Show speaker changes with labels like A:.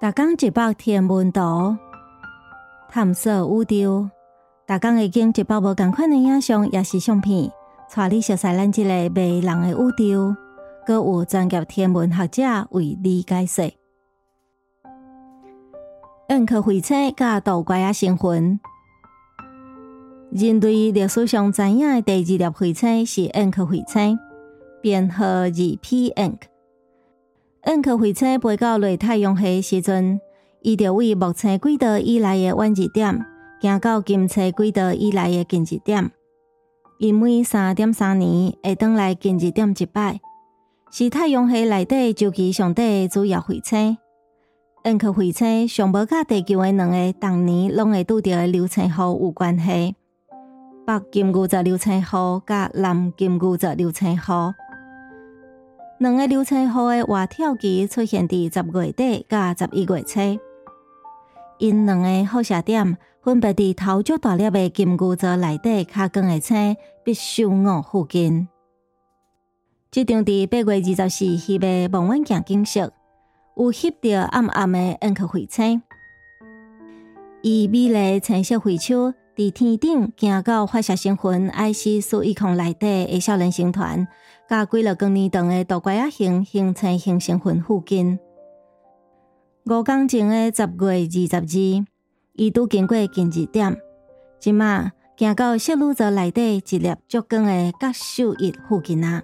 A: 逐工一百天文图，探索宇宙。逐工已经一百无共款的影像，也是相片，带你熟悉咱即个迷人的宇宙。阁有专业天文学者为你解说。恩克彗星甲倒怪啊星云，人类历史上知影的第二粒彗星是恩克彗星，编号二 P N。恩克彗星飞到类太阳系时阵，伊就为木星轨道以内的远一点，行到金星轨道以内的近一点。因每三点三年会转来近一点一摆，是太阳系内底周期上短的主要彗星。恩克彗星上无甲地球的两个当年拢会拄着的流星雨有关系，北金牛座流星雨甲南金牛座流星雨。两个流星雨的活跳期出现伫十月底甲十一月初，因两个放射点分别伫头足大粒的金牛座内底较光的星必须五附近。即张伫八月二十四翕的望远镜景色，有翕到暗暗的暗克彗星，以美丽青色彗手。伫天顶行到发射星云 I C 四一空内底的少年星团，甲几落光年长的倒怪啊星形成星星云附近。五天前的十月二十二，伊拄经过近日点，即马行到色女座内底一粒足光的甲秀一附近啊。